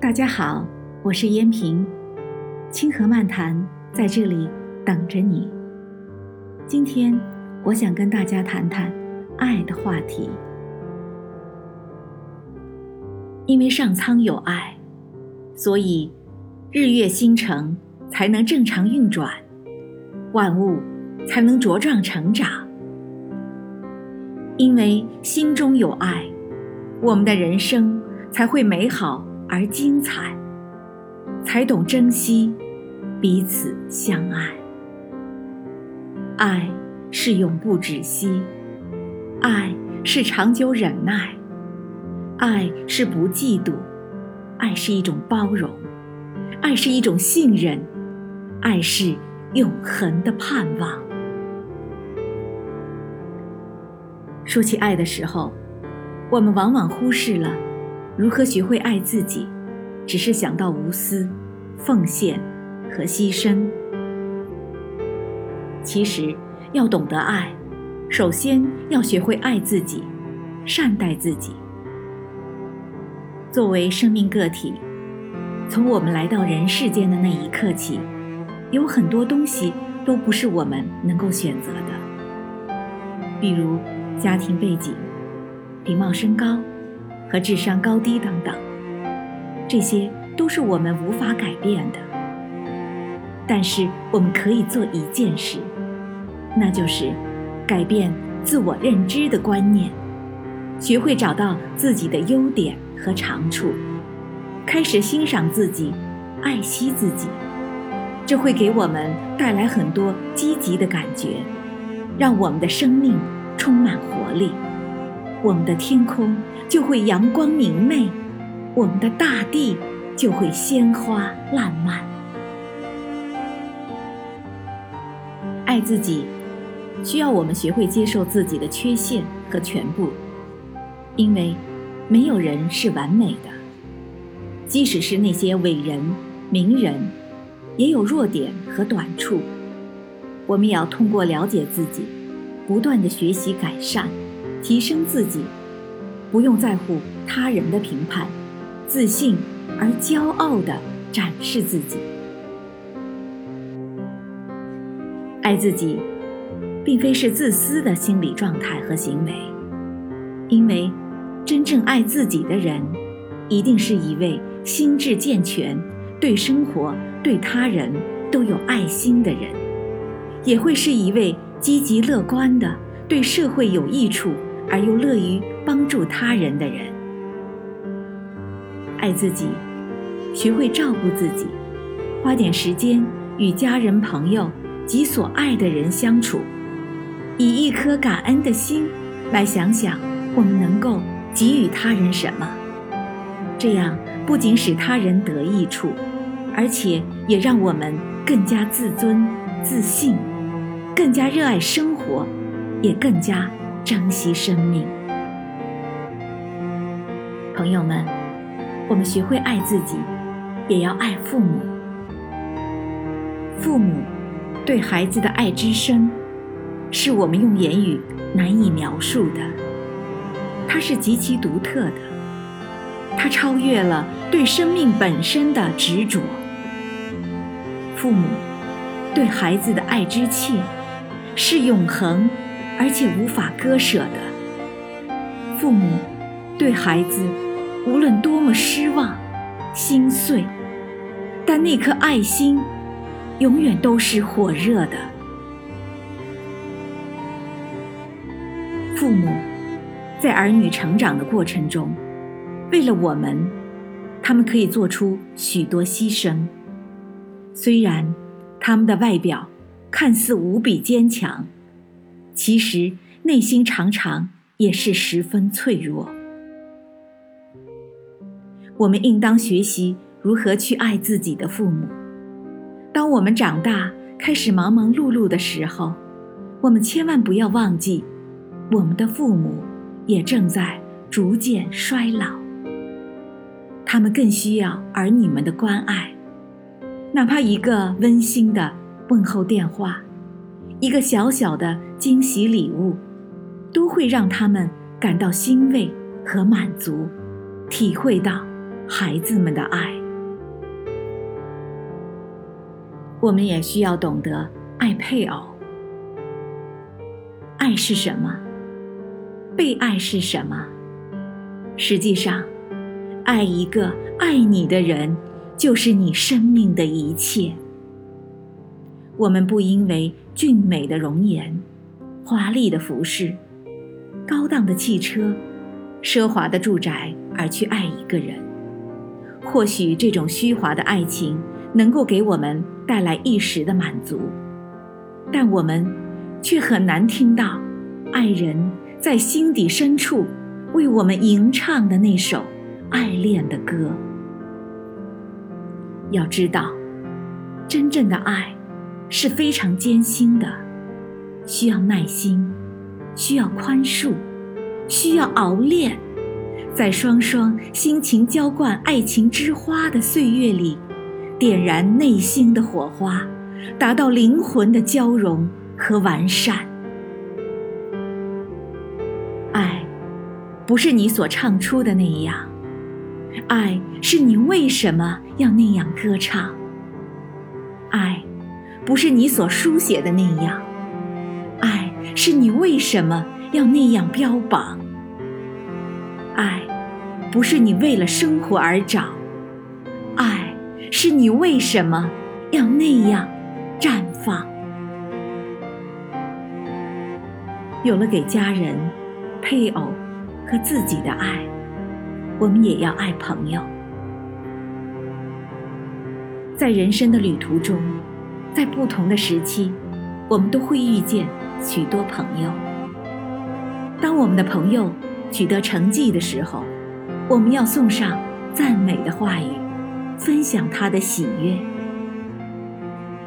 大家好，我是燕平，清河漫谈在这里等着你。今天我想跟大家谈谈爱的话题，因为上苍有爱，所以日月星辰才能正常运转，万物才能茁壮成长。因为心中有爱，我们的人生才会美好。而精彩，才懂珍惜，彼此相爱。爱是永不止息，爱是长久忍耐，爱是不嫉妒，爱是一种包容，爱是一种信任，爱是永恒的盼望。说起爱的时候，我们往往忽视了。如何学会爱自己？只是想到无私、奉献和牺牲。其实，要懂得爱，首先要学会爱自己，善待自己。作为生命个体，从我们来到人世间的那一刻起，有很多东西都不是我们能够选择的，比如家庭背景、礼貌身高。和智商高低等等，这些都是我们无法改变的。但是我们可以做一件事，那就是改变自我认知的观念，学会找到自己的优点和长处，开始欣赏自己，爱惜自己。这会给我们带来很多积极的感觉，让我们的生命充满活力。我们的天空就会阳光明媚，我们的大地就会鲜花烂漫。爱自己，需要我们学会接受自己的缺陷和全部，因为没有人是完美的。即使是那些伟人、名人，也有弱点和短处。我们也要通过了解自己，不断的学习改善。提升自己，不用在乎他人的评判，自信而骄傲地展示自己。爱自己，并非是自私的心理状态和行为，因为真正爱自己的人，一定是一位心智健全、对生活、对他人都有爱心的人，也会是一位积极乐观的、对社会有益处。而又乐于帮助他人的人，爱自己，学会照顾自己，花点时间与家人、朋友及所爱的人相处，以一颗感恩的心来想想我们能够给予他人什么，这样不仅使他人得益处，而且也让我们更加自尊、自信，更加热爱生活，也更加。珍惜生命，朋友们，我们学会爱自己，也要爱父母。父母对孩子的爱之深，是我们用言语难以描述的。它是极其独特的，它超越了对生命本身的执着。父母对孩子的爱之切，是永恒。而且无法割舍的父母，对孩子无论多么失望、心碎，但那颗爱心永远都是火热的。父母在儿女成长的过程中，为了我们，他们可以做出许多牺牲。虽然他们的外表看似无比坚强。其实内心常常也是十分脆弱。我们应当学习如何去爱自己的父母。当我们长大开始忙忙碌碌的时候，我们千万不要忘记，我们的父母也正在逐渐衰老。他们更需要儿女们的关爱，哪怕一个温馨的问候电话。一个小小的惊喜礼物都会让他们感到欣慰和满足体会到孩子们的爱。我们也需要懂得爱配偶。爱是什么？被爱是什么？实际上爱一个爱你的人就是你生命的一切。我们不因为俊美的容颜、华丽的服饰、高档的汽车、奢华的住宅而去爱一个人。或许这种虚华的爱情能够给我们带来一时的满足，但我们却很难听到爱人在心底深处为我们吟唱的那首爱恋的歌。要知道，真正的爱是非常艰辛的，需要耐心，需要宽恕，需要熬炼。在双双心情浇灌爱情之花的岁月里，点燃内心的火花，达到灵魂的交融和完善。爱，不是你所唱出的那样，爱是你为什么要那样歌唱。爱，不是你所书写的那样，爱是你为什么要那样标榜。爱，不是你为了生活而找，爱是你为什么要那样绽放？有了给家人、配偶和自己的爱，我们也要爱朋友。在人生的旅途中，在不同的时期，我们都会遇见许多朋友。当我们的朋友，取得成绩的时候，我们要送上赞美的话语，分享他的喜悦。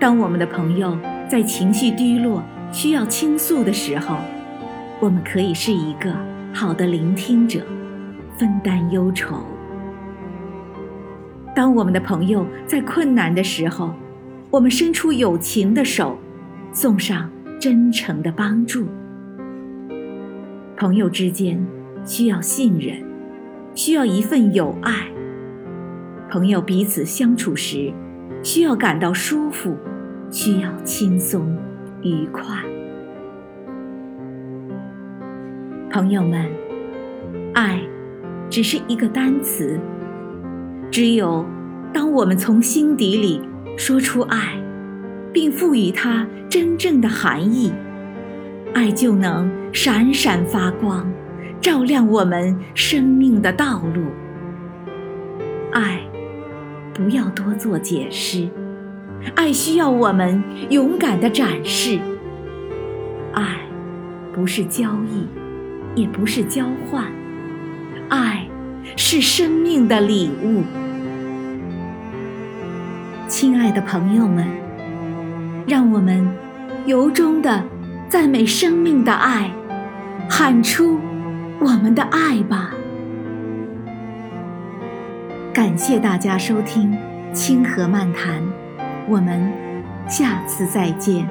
当我们的朋友在情绪低落、需要倾诉的时候，我们可以是一个好的聆听者，分担忧愁。当我们的朋友在困难的时候，我们伸出友情的手，送上真诚的帮助。朋友之间。需要信任，需要一份友爱。朋友彼此相处时，需要感到舒服，需要轻松愉快。朋友们，爱只是一个单词，只有当我们从心底里说出爱，并赋予它真正的含义，爱就能闪闪发光。照亮我们生命的道路。爱，不要多做解释，爱需要我们勇敢的展示。爱，不是交易，也不是交换，爱是生命的礼物。亲爱的朋友们，让我们由衷的赞美生命的爱，喊出。我们的爱吧！感谢大家收听《清河漫谈》，我们下次再见。